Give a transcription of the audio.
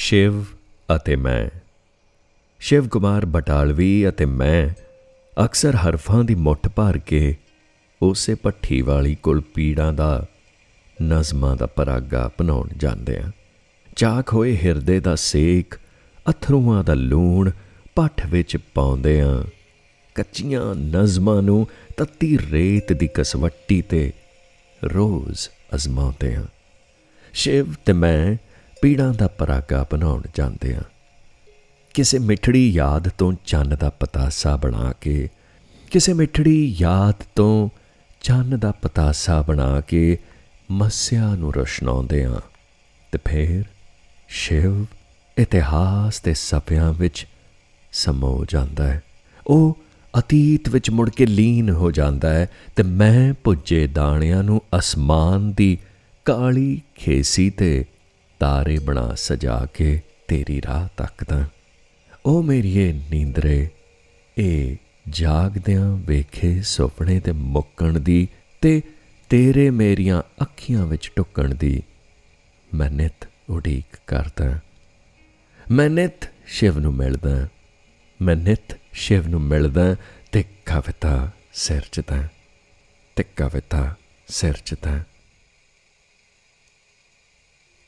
ਸ਼ਿਵ ਅਤੇ ਮੈਂ। ਸ਼ਿਵ ਕੁਮਾਰ ਬਟਾਲਵੀ ਅਤੇ ਮੈਂ ਅਕਸਰ ਹਰਫਾਂ ਦੀ ਮੁੱਠ ਭਰ ਕੇ ਉਸੇ ਪੱਠੀ ਵਾਲੀ ਕੋਲ ਪੀੜਾਂ ਦਾ, ਨਜ਼ਮਾਂ ਦਾ ਪਰਾਗਾ ਬਣਾਉਣ ਜਾਂਦੇ ਆ ਚਾਕ ਹੋਏ ਹਿਰਦੇ ਦਾ ਸੇਕ, ਅਥਰੂਆਂ ਦਾ ਲੂਣ ਪੱਠ ਵਿੱਚ ਪਾਉਂਦੇ ਆ ਕੱਚੀਆਂ ਨਜ਼ਮਾਂ ਨੂੰ ਤੱਤੀ ਰੇਤ ਦੀ ਕਸਵੱਟੀ ਤੇ ਰੋਜ਼ ਅਜ਼ਮਾਉਂਦੇ ਆ ਸ਼ਿਵ ਤੇ ਮੈਂ ਪੀੜਾਂ ਦਾ ਪਰਾਗਾ ਬਣਾਉਣ ਜਾਂਦੇ ਆ। ਕਿਸੇ ਮਿੱਠੜੀ ਯਾਦ ਤੋਂ ਚੰਨ ਦਾ ਪਤਾਸਾ ਬਣਾ ਕੇ, ਕਿਸੇ ਮਿੱਠੜੀ ਯਾਦ ਤੋਂ ਚੰਨ ਦਾ ਪਤਾਸਾ ਬਣਾ ਕੇ ਮਸਿਆ ਨੂੰ ਰੋਸ਼ਨਾਉਂਦੇ ਆ। ਤੇ ਫਿਰ ਸ਼ਿਵ ਇਤਿਹਾਸ ਦੇ ਸਫ਼ਿਆਂ ਵਿੱਚ ਸਮੋ ਜਾਂਦਾ ਹੈ। ਉਹ ਅਤੀਤ ਵਿੱਚ ਮੁੜ ਕੇ ਲੀਨ ਹੋ ਜਾਂਦਾ ਹੈ ਤੇ ਮੈਂ ਪੁੱਜੇ ਦਾਣਿਆਂ ਨੂੰ ਅਸਮਾਨ ਦੀ ਕਾਲੀ ਖੇਸੀ ਤੇ ਤਾਰੇ ਬਣਾ ਸਜਾ ਕੇ ਤੇਰੀ ਰਾਹ ਤੱਕਦਾ। ਉਹ ਮੇਰੀਏ ਨੀਂਦਰੇ ਇਹ ਜਾਗਦਿਆਂ ਵੇਖੇ ਸੁਪਨੇ ਤੇ ਮੁੱਕਣ ਦੀ ਤੇ ਤੇਰੇ ਮੇਰੀਆਂ ਅੱਖੀਆਂ ਵਿੱਚ ਟੁੱਕਣ ਦੀ। ਮੈਂ ਨਿਤ ਉਡੀਕ ਕਰਦਾ। ਮੈਂ ਨਿਤ ਸ਼ਿਵ ਨੂੰ ਮਿਲਦਾ। ਮੈਂ ਨਿਤ ਸ਼ਿਵ ਨੂੰ ਮਿਲਦਾ ਤੇ ਕਵਿਤਾ ਸਿਰਜਦਾ। ਤੇ ਕਵਿਤਾ ਸਿਰਜਦਾ।